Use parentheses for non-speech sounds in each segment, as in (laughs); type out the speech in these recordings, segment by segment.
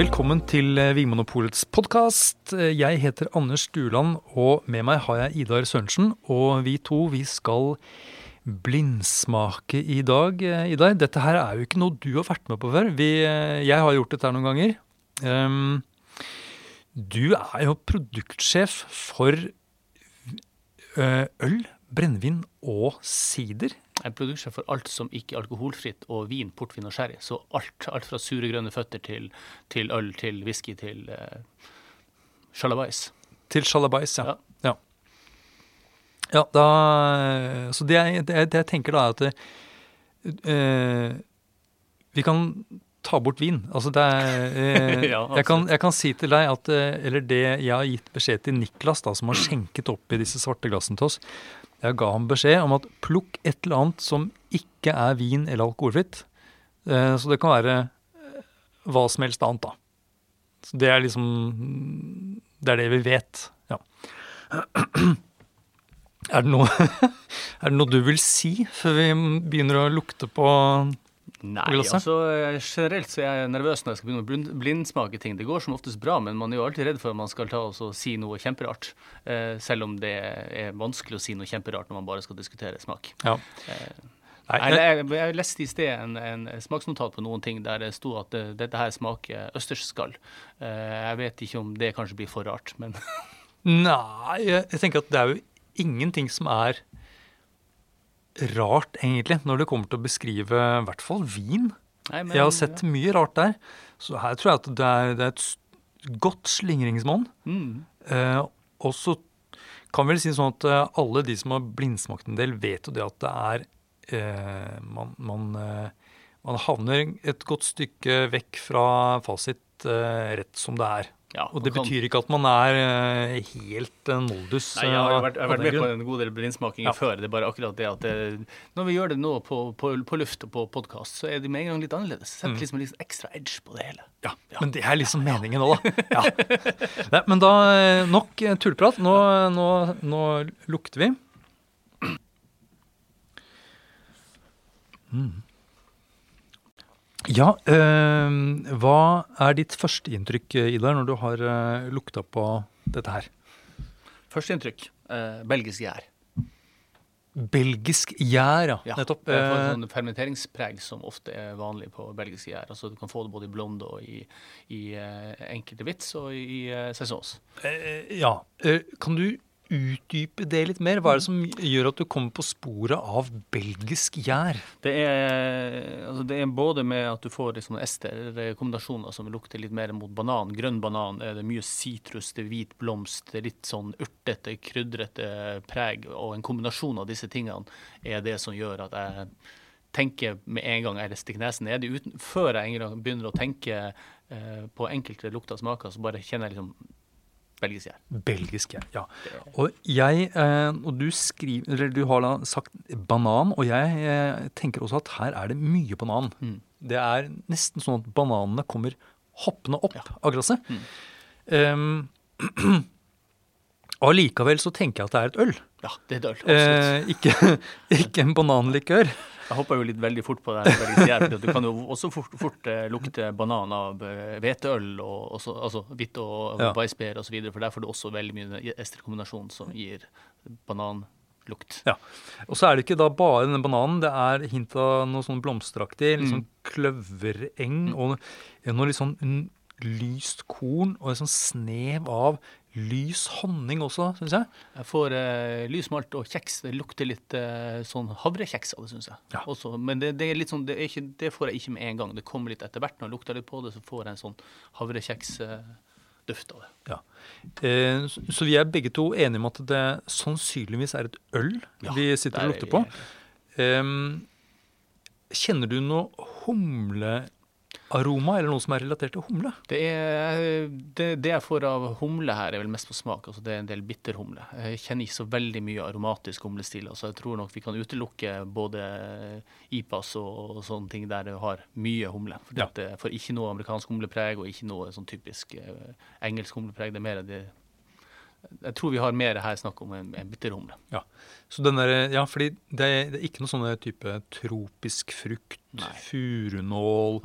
Velkommen til eh, Vinmonopolets podkast. Jeg heter Anders Stuland, og med meg har jeg Idar Sørensen. Og vi to vi skal blindsmake i dag. Eh, Idar, dette her er jo ikke noe du har vært med på før. Vi, eh, jeg har gjort dette her noen ganger. Um, du er jo produktsjef for eh, øl, brennevin og sider. Jeg er produktsjef for alt som ikke er alkoholfritt, og vin, portvin og sherry. Så alt, alt fra sure grønne føtter til, til øl, til whisky, til uh, sjalabais. Til sjalabais, ja. Ja. ja. Ja, da Så det jeg, det, jeg- det jeg tenker da, er at eh, vi kan ta bort vin. Altså det er eh, (laughs) Ja, jeg, kan, jeg kan si til deg at eh, Eller det jeg har gitt beskjed til Niklas, da, som har skjenket opp i disse svarte glassene til oss. Jeg ga ham beskjed om at plukk et eller annet som ikke er vin eller alkoholfritt. Eh, så det kan være eh, hva som helst annet, da. Så det er liksom Det er det vi vet. Ja. (clears throat) Er det, noe, (laughs) er det noe du vil si før vi begynner å lukte på Nei, altså eh, generelt så er jeg nervøs når jeg skal begynne å blind, blindsmake ting. Det går som oftest bra, men man er jo alltid redd for at man skal ta og si noe kjemperart. Eh, selv om det er vanskelig å si noe kjemperart når man bare skal diskutere smak. Ja. Eh, Nei, Jeg, jeg, jeg, leste i sted en, en smaksnotat på noen ting der det sto at det, dette her smaker østersskall. Eh, jeg vet ikke om det kanskje blir for rart, men (laughs) nei, jeg jeg tenker at det er jo ingenting som er rart, egentlig, når det kommer til å beskrive i hvert fall vin. Nei, men Jeg har sett mye rart der. Så her tror jeg at det er, det er et godt slingringsmonn. mm, Eh, og så kan vel si sånn at eh, alle de som har blindsmakt en del, vet jo det at det er eh, man, man, eh, man havner et godt stykke vekk fra fasit eh, rett som det er. Ja, Og det betyr ikke at man er eh, helt en noldus. Nei, jeg har eh, vært, jeg har vært med på en god del blindsmakinger Ja. før. Det er bare akkurat det at det, når vi gjør det nå på, på, på luft og på podkast, så er det med en gang litt annerledes. Setter Mm. liksom litt ekstra edge på det hele. Ja, men det er liksom meningen nå, da. (laughs) Ja. Nei, men da eh, nok tullprat. Nå, nå, nå lukter vi. (clears throat) Mm. Ja, øh, hva er ditt førsteinntrykk, eh, Idar, når du har øh, lukta på dette her? Førsteinntrykk øh, belgisk gjær. Belgisk gjær, ja. Ja, Nettopp. Det er Eh, sånn fermenteringspreg som ofte er vanlig på belgisk gjær. Altså, du kan få det både i blonde og i, i eh, enkelte vits og i uh. Eh, ja. Eh, Kan du utdype det litt mer? Hva er det som gjør at du kommer på sporet av belgisk gjær? Det altså det er både med at du får liksom ester-kombinasjoner som lukter litt mer mot banan. Grønn banan er det mye sitrus, det er hvit blomst, det er litt sånn urtete, krydrete preg. Og en kombinasjon av disse tingene er det som gjør at jeg tenker med en gang jeg stikker nesen nedi. Uten, før jeg begynner å tenke eh, på enkelte lukter og smaker, så bare kjenner jeg liksom belgisk gjær. Belgisk gjær, ja. Og jeg, eh, og du skriver, eller du har da sagt banan, og jeg eh, tenker også at her er det mye banan. Mm. Det er nesten sånn at bananene kommer hoppende opp Ja. av glasset. Mm. Um, (clears throat) og likevel så tenker jeg at det er et øl, Ja, det er dølt. Absolutt. eh, ikke, (laughs) ikke en bananlikør. Jeg hoppa jo litt veldig fort på det. her, Du kan jo også fort, fort eh, lukte banan av eh, hveteøl, og også, altså hvitt og Ja. weissbier osv. For der får du også veldig mye esterkombinasjon som gir bananlukt. Ja. Og så er det ikke da bare denne bananen, det er hint av noe sånn blomsteraktig, litt sånn kløvereng, og noe litt sånn mm, lyst korn, og en sånn snev av lys honning også, syns jeg. Jeg får eh, lys malt og kjeks. Det lukter litt eh, sånn havrekjeks av det, syns jeg. Ja. Også, men det, det er litt sånn, det, ikke, det får jeg ikke med en gang. Det kommer litt etter hvert. Når jeg lukter litt på det, så får jeg en sånn havrekjeksduft av det. Ja. Eh, så- så vi er begge to enige om at det sannsynligvis er et øl Ja, vi sitter og er lukter på. kjenner du noe humlearoma, eller noe som er relatert til humle? Det, er, det, det jeg får av humle her, er vel mest på smak. altså Det er en del bitterhumle. Jeg kjenner ikke så veldig mye aromatisk humlestil. så jeg tror nok vi kan utelukke både IPAS og, og sånne ting der det har mye humle. For Ja. det får ikke noe amerikansk humlepreg og ikke noe sånn typisk eh, engelsk humlepreg. Det er mer det Jeg tror vi har mer her snakk om en, en bitterhumle. Ja. Så den der, ja, fordi det er, det er ikke noe sånne type tropisk frukt, Nei. furunål,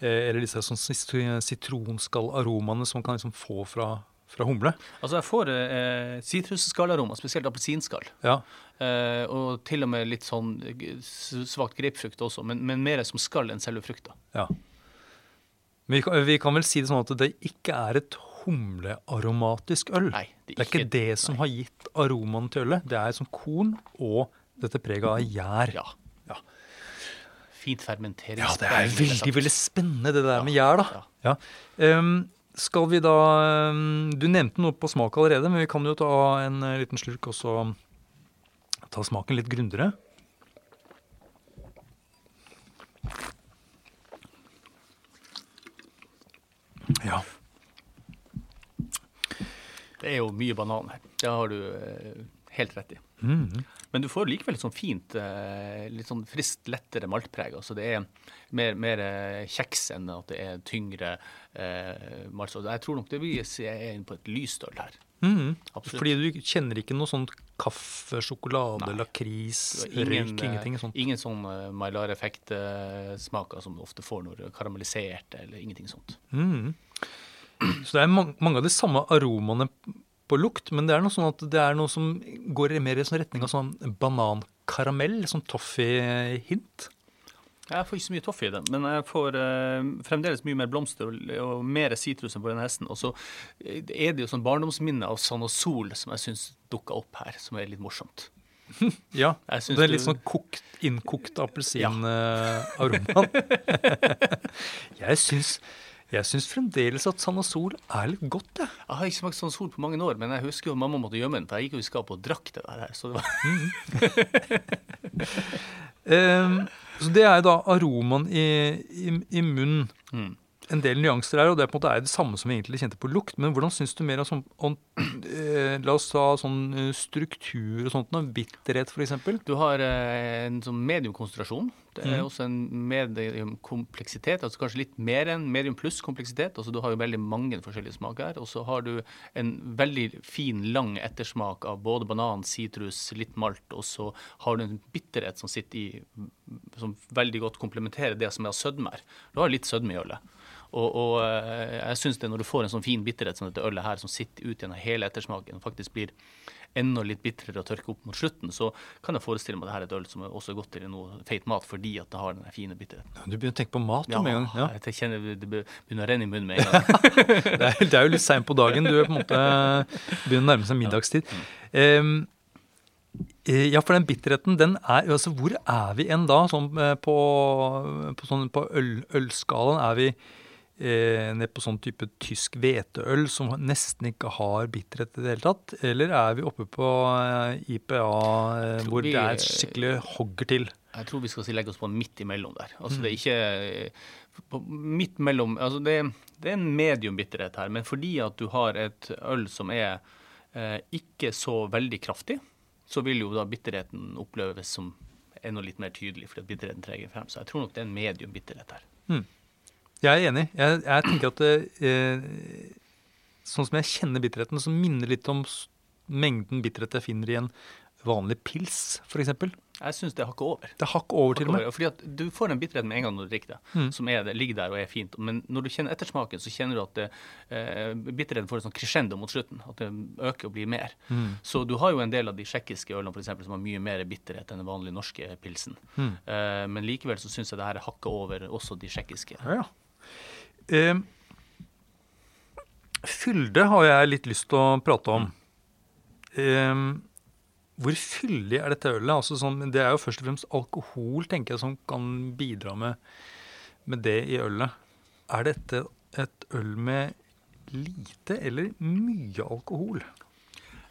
eh, eller disse sånn sitronskallaromaene som man kan liksom få fra, fra humle. Altså, jeg får eh, sitrusskalaroma, spesielt appelsinskall. Ja, Eh, og til og med litt sånn svakt grapefrukt også, men, men mer som skall enn selve frukta. ja. Men vi kan, vi kan vel si det sånn at det ikke er et humlearomatisk øl. Nei, Det er ikke det som har gitt aromaen til ølet. Det er som korn og dette preget av gjær. Ja. Ja. Fint fermentering. Ja, det er veldig veldig spennende det der med gjær, da. Ja. Ja. Ehm, skal vi da um, Du nevnte noe på smak allerede, men vi kan jo ta en eh, liten slurk og så ta smaken litt grundigere. Ja. Det er jo mye banan her. Det har du eh, helt rett i. Mm. Men du får likevel litt sånn fint, eh, litt sånn friskt, lettere maltpreg. Altså det er mer, mer eh, kjeks enn at det er tyngre eh, malt. Jeg tror nok det blir jeg er inne på et lyst øl her. Mm. Absolutt. Fordi du kjenner ikke noe sånn kaffe, sjokolade, Nei. lakris, ingen, røyk, ingenting sånt. Ingen sånn uh, Maillard-effekt-smaker som du ofte får når du er karamellisert, eller ingenting sånt. Mm. Så det er mang mange av de samme aromaene på lukt, men det er noe sånn at det er noe som går mer i sånn retning av sånn banankaramell, sånn toffee-hint. Jeg får ikke så mye toffee i den, men jeg får eh, fremdeles mye mer blomster og, og mer sitrus enn på den hesten. Og så eh, er det jo sånn barndomsminne av Sand og Sol som jeg syns dukka opp her, som er litt morsomt. (laughs) Ja, det er litt sånn kokt, innkokt appelsinaroma. (laughs) (laughs) jeg syns jeg syns fremdeles at Sand og Sol er litt godt, jeg. Jeg har ikke smakt og Sol på mange år, men jeg husker jo mamma måtte gjemme den, for jeg gikk jo i skapet og drakk det der. Så det var, (laughs) Ehm, så det er da aromaen i, i, i munnen. mm. En del nyanser her, og det er på en måte er det samme som vi egentlig kjente på lukt. Men hvordan syns du mer om, sånn, om eh, La oss ta sånn eh, struktur og sånt, bitterhet f.eks. Du har eh, en sånn mediumkonsentrasjon. Det er mm. også en mediumkompleksitet, altså kanskje litt mer enn medium pluss kompleksitet. Altså du har jo veldig mange forskjellige smaker her. Og så har du en veldig fin, lang ettersmak av både banan, sitrus, litt malt, og så har du en bitterhet som sitter i Som veldig godt komplementerer det som er av sødme her. Du har litt sødme i ølet. Og, og eh, jeg syns det når du får en sånn fin bitterhet som dette ølet her, som sitter ut gjennom hele ettersmaken, og faktisk blir enda litt bitrere å tørke opp mot slutten, så kan jeg forestille meg at dette er et øl som er også godt til noe feit mat fordi at det har den fine bitterheten. Du begynner å tenke på mat du, med en gang. Ja. jeg kjenner det begynner å renne i munnen med en gang. (laughs) Det, er, det er jo litt seint på dagen. Du er på en måte begynner å nærme seg middagstid. Eh, ja, for den bitterheten, den er altså Hvor er vi enn da? Sånn eh, på, på, sånn, på øl, ølskalaen er vi eh, ned på sånn type tysk hveteøl som nesten ikke har bitterhet i det hele tatt? Eller er vi oppe på eh, IPA eh, hvor vi- det er skikkelig hogger til? Jeg tror vi skal legge oss på en midt imellom der. Altså Mm. det er ikke på, Midt mellom altså det, det er en medium bitterhet her, men fordi at du har et øl som er eh, ikke så veldig kraftig, så vil jo da bitterheten oppleves som enda litt mer tydelig, fordi at bitterheten trenger frem. Så jeg tror nok det er en medium bitterhet her. Jeg er enig. Jeg, jeg tenker at det, eh, sånn som jeg kjenner bitterheten, så minner litt om mengden bitterhet jeg finner i en vanlig pils, f.eks. Jeg syns det hakker over. Det hakker over til og med. Fordi at Du får en bitterhet med en gang når du drikker det, Mm. som er det, ligger der og er fint. Men når du kjenner ettersmaken, så kjenner du at det, eh, bitterheten får et sånn crescendo mot slutten. At det øker og blir mer. Mm. Så du har jo en del av de tsjekkiske ølene for eksempel, som har mye mer bitterhet enn den vanlige norske pilsen. Mm. Eh, men likevel så syns jeg det her er hakket over også de tsjekkiske. Ja, ja. Eh, fylde har jeg litt lyst til å prate om. Eh, hvor fyldig er dette ølet? Altså sånn, det er jo først og fremst alkohol tenker jeg, som kan bidra med, med det i ølet. Er dette et øl med lite eller mye alkohol?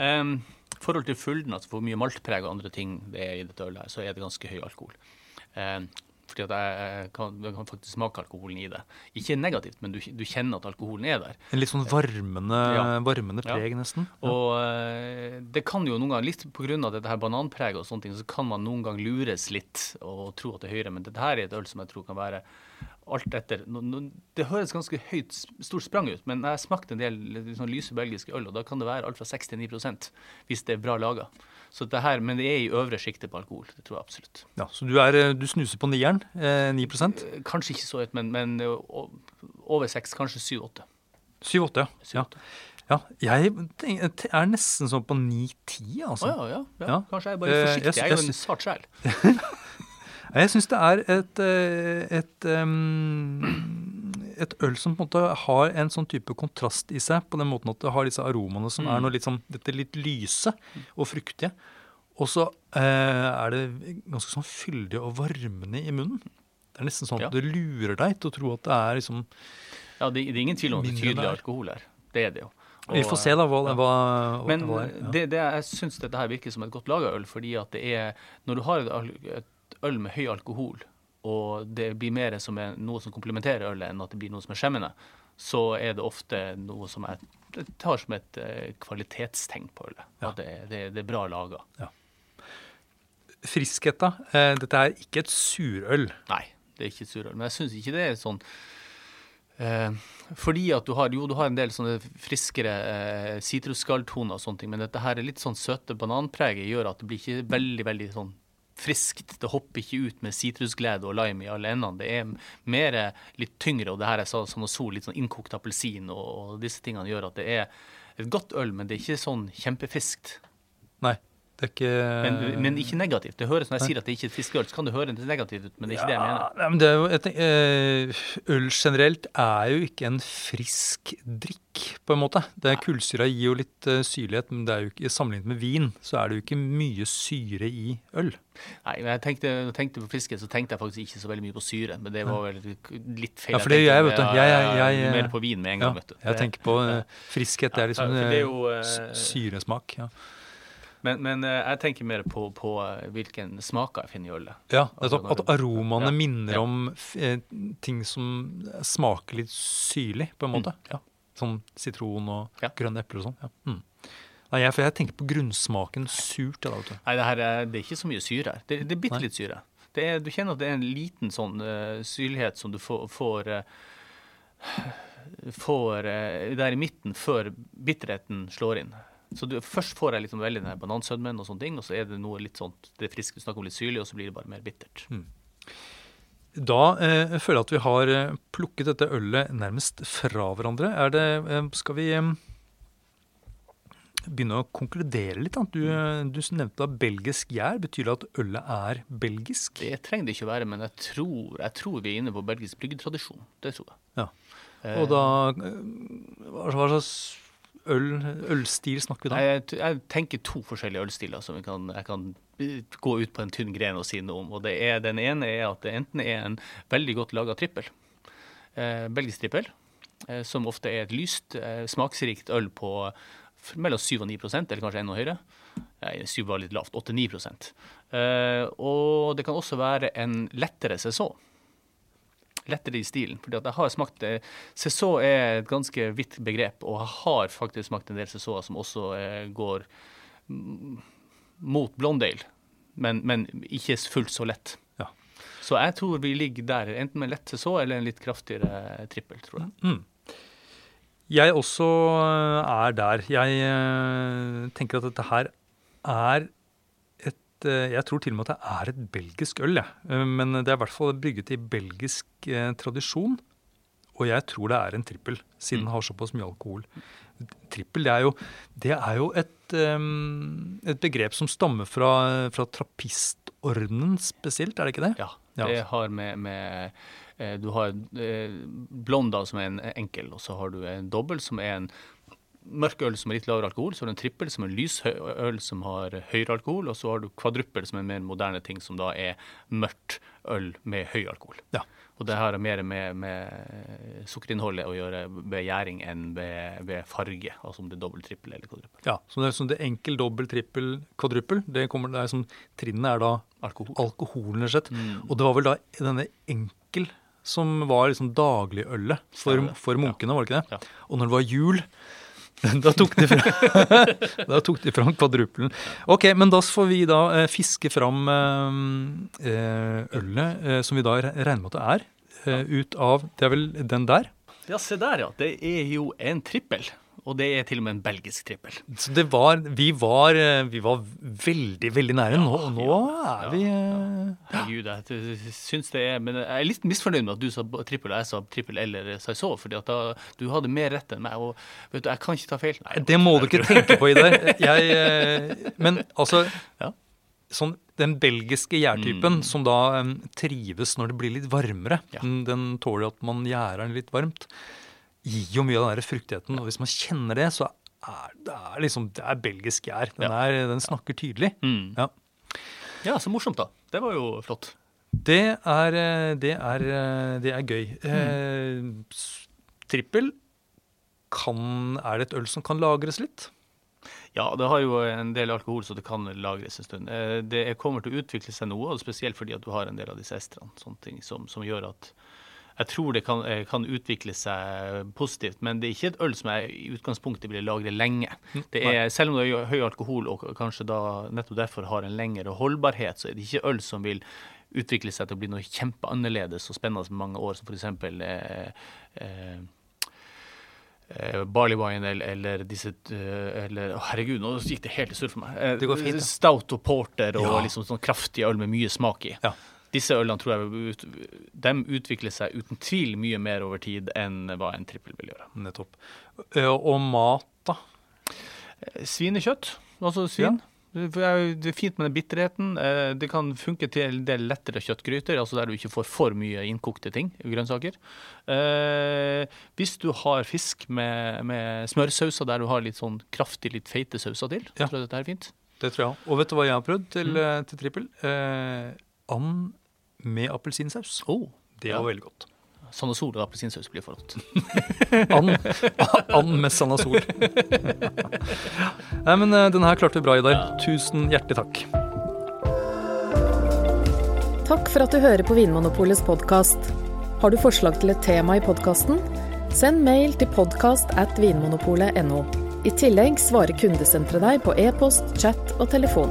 Um, forhold til fylden, altså hvor mye maltpreg og andre ting det er i dette ølet, så er det ganske høy alkohol. Eh, Fordi at jeg, kan, jeg kan faktisk smake alkoholen i det. Ikke negativt, men du, du kjenner at alkoholen er der. En litt sånn varmende, Ja. varmende Ja. preg, nesten. Ja. Og eh, det kan jo noen ganger, litt pga. dette her bananpreget og sånne ting, så kan man noen gang lures litt og tro at det er høyere. Men dette her er et øl som jeg tror kan være alt etter Det høres ganske høyt, stort sprang ut, men jeg har smakt en del sånn lyse belgiske øl, og da kan det være alt fra 6 til 9 hvis det er bra laga. Så det her, men det er i øvre sjiktet på alkohol. Det tror jeg absolutt. Ja, så du, er, eh, du snuser på nieren? Eh, 9 Eh, Kanskje ikke så høyt, men, men eh, over 6, kanskje 7-8. 7-8, ja. ja. Ja, jeg er nesten sånn på 9-10, altså. Å ja, ja, ja. Ja. Kanskje jeg er bare forsiktig. Jeg er jo en sart sjel. (laughs) Jeg syns det er et, et, et, em, et øl som på en måte har en sånn type kontrast i seg, på den måten at det har disse aromaene som Mm. er noe litt sånn, dette litt lyse og fruktige. Og så eh, er det ganske sånn fyldig og varmende i munnen. Det er nesten sånn Ja. at det lurer deg til å tro at det er liksom Ja, det, det er ingen tvil om det er tydelig alkohol her. Det er det jo. Og, Vi får se da hva, ja. hva, Men hva det er. Ja. det, det, jeg syns dette her virker som et godt laga øl, fordi at det er Når du har et, et øl med høy alkohol, og det blir mer som er noe som komplementerer ølet, enn at det blir noe som er skjemmende, så er det ofte noe som jeg tar som et eh, kvalitetstegn på ølet. Ja. At det, det, det er bra laga. Friskhet da? dette er ikke et surøl. Nei, det er ikke et surøl. Men jeg syns ikke det er sånn eh, Fordi at du har jo du har en del sånne friskere eh, sitrusskalltoner og sånne ting, men dette her er litt sånn søte bananpreget gjør at det blir ikke veldig, veldig sånn friskt. Det hopper ikke ut med sitrusglede og lime i alle endene. Det er mer litt tyngre, og det her jeg sa som sol, litt sånn innkokt appelsin og, og disse tingene gjør at det er et godt øl, men det er ikke sånn kjempefriskt. Nei, er ikke Men, men ikke negativt. Det høres Når jeg sier at det ikke er frisk fiskeøl, så kan det høres negativt ut, men det er ikke det jeg mener. Ja, men det jo, jeg tenker, eh, øl generelt er jo ikke en frisk drikk, på en måte. Det Kullsyra gir jo litt eh, syrlighet, men det er jo ikke, sammenlignet med vin så er det jo ikke mye syre i øl. Nei, men jeg tenkte, når jeg tenkte på fiske, så tenkte jeg faktisk ikke så veldig mye på syre. Men det var vel litt feil. Ja, for det gjør jeg, vet du. Jeg, Jeg- jeg- Mer på vin med en Ja, vet du. jeg tenker på eh, friskhet. Det er liksom Ja, det er jo, syresmak. Ja, Men, men eh, jeg tenker mer på, på eh, hvilken smaker jeg finner i ølet. ja Altså, nettopp. At aromaene Ja, minner ja. om eh, ting som smaker litt syrlig, på en måte. Ja. Sånn sitron og Mm. Grønne epler og sånn. Ja. Mm. Nei, jeg, for jeg tenker på grunnsmaken surt. Da. Nei, det, her er, det er ikke så mye syre her. Det, det er bitte litt syre. Det er, du kjenner at det er en liten sånn uh, syrlighet som du får, får, uh, får der i midten før bitterheten slår inn. Så du, Først får jeg liksom veldig den banansødmen, og sånne ting, og så er det noe litt sånn, det er friske, du snakker om litt syrlig, og så blir det bare mer bittert. Da eh, føler jeg at vi har eh, plukket dette ølet nærmest fra hverandre. Er det, eh, skal vi eh, begynne å konkludere litt? Du, eh, du nevnte da belgisk gjær. Betyr det at ølet er belgisk? Det trenger det ikke å være, men jeg tror, jeg tror vi er inne på belgisk bryggetradisjon. Det tror jeg. Ja. Og da eh, hva slags øl, ølstil snakker vi da? Jeg, jeg tenker to forskjellige ølstiler som jeg kan, jeg kan gå ut på en tynn gren og si noe om. Og er, Den ene er at det enten er en veldig godt laga trippel, eh, belgisk trippel, eh, som ofte er et lyst, eh, smaksrikt øl på mellom 7 og 9% eller kanskje enda høyere. Nei, 7 var litt lavt. 8-9 eh, Og det kan også være en lettere saison lettere i stilen. Fordi at jeg har smakt Cézot Saison er et ganske vidt begrep, og jeg har faktisk smakt en del Saisons som også eh, går mot Blondale, men, men ikke fullt så lett. Ja. Så jeg tror vi ligger der, enten med lett Cézot eller en litt kraftigere eh, trippel, tror jeg. Mm. Jeg også eh, er der. Jeg eh, tenker at dette her er et eh, Jeg tror til og med at det er et belgisk øl, jeg. Eh, Men det er i hvert fall brygget i belgisk eh, tradisjon. Og jeg tror det er en trippel, siden Mm. den har såpass mye alkohol. Trippel det er jo, det er jo et, um, et begrep som stammer fra, fra trappistordenen spesielt, er det ikke det? Ja. Ja. Det har med, med Du har blonda som er en enkel, og så har du en dobbel som er en mørk øl som har litt lavere alkohol, så har du en trippel som er lys øl som har høyere alkohol, og så har du kvadruppel som er en mer moderne ting, som da er mørkt øl med høy alkohol. Ja. Og det har mer med, med sukkerinnholdet å gjøre ved gjæring enn ved, ved farge, altså om det er dobbel, trippel eller kvadruppel. Ja, så det er, sånn det enkel, dobbel, trippel, kvadruppel. Det kommer, det er sånn, Trinnet er da Alkohol. alkoholen, rett. Mm. Og det var vel da denne enkel som var liksom dagligølet for, for munkene, var det ikke det? Ja. Og når det var jul, (laughs) da tok de fram, (laughs) da tok de fram kvadruppelen. Ok, men da får vi da eh, fiske fram eh, eh, ølet, eh, som vi da re- regner med at det er, eh, ut av Det er vel den der? Ja, se der, ja. Det er jo en trippel. Og det er til og med en belgisk trippel. Så det var Vi var, eh, vi var veldig, veldig nære. Nå, nå er vi eh, Herregud, jeg syns det er Men jeg er litt misfornøyd med at du sa trippel og jeg sa trippel eller Saisov, fordi at da, du hadde mer rett enn meg. Og vet du, jeg kan ikke ta feil. Nei, Det må du ikke tenke på, Idar. Jeg, eh, men altså Ja. sånn, Den belgiske gjærtypen Mm. som da um, trives når det blir litt varmere, Ja. den, den tåler at man gjærer den litt varmt, gir jo mye av den fruktigheten. Og hvis man kjenner det, så er det er liksom, det er belgisk gjær. Den, er, den snakker tydelig. Mm. Ja. Ja, så morsomt, da. Det var jo flott. Det er, eh, det er, eh, det er gøy. Eh, trippel kan, er det et øl som kan lagres litt? Ja, det har jo en del alkohol, så det kan lagres en stund. Eh, Det kommer til å utvikle seg noe, og spesielt fordi at du har en del av disse estrene, sånne ting som, som gjør at jeg tror det kan, eh, kan utvikle seg positivt, men det er ikke et øl som jeg i utgangspunktet vil lagre lenge. Det er, selv om det er høy alkohol og kanskje da nettopp derfor har en lengre holdbarhet, så er det ikke øl som vil utvikle seg til å bli noe kjempeannerledes og spennende med mange år, som f.eks. Eh, eh, eh, barley wine eller, eller disse eh, eller, oh, Herregud, nå gikk det helt i surr for meg. Eh, Det går fint, ja. Stout og porter og Ja. liksom sånn kraftig øl med mye smak i. Ja. Disse ølene tror jeg de utvikler seg uten tvil mye mer over tid enn hva en trippel vil gjøre. Nettopp. Eh, Og mat, da? Eh, Svinekjøtt, altså svin. Er det er fint med den bitterheten. Eh, Det kan funke til en del lettere kjøttgryter, altså der du ikke får for mye innkokte ting, grønnsaker. Hvis du har fisk med, med smørsauser der du har litt sånn kraftig, litt feite sauser til, Ja. tror jeg dette er fint. Det tror jeg. Og vet du hva jeg har prøvd til, Mm. til trippel? Eh, and med appelsinsaus. Oh, Det Ja. var veldig godt. Sanasol og appelsinsaus blir for godt. (laughs) And, and med Sanasol. Nei, men eh, den her klarte vi bra, Idar. Tusen hjertelig takk. Takk for at du hører på Vinmonopolets podkast. Har du forslag til et tema i podkasten? Send mail til podkast at vinmonopolet.no. I tillegg svarer kundesenteret deg på e-post, chat og telefon.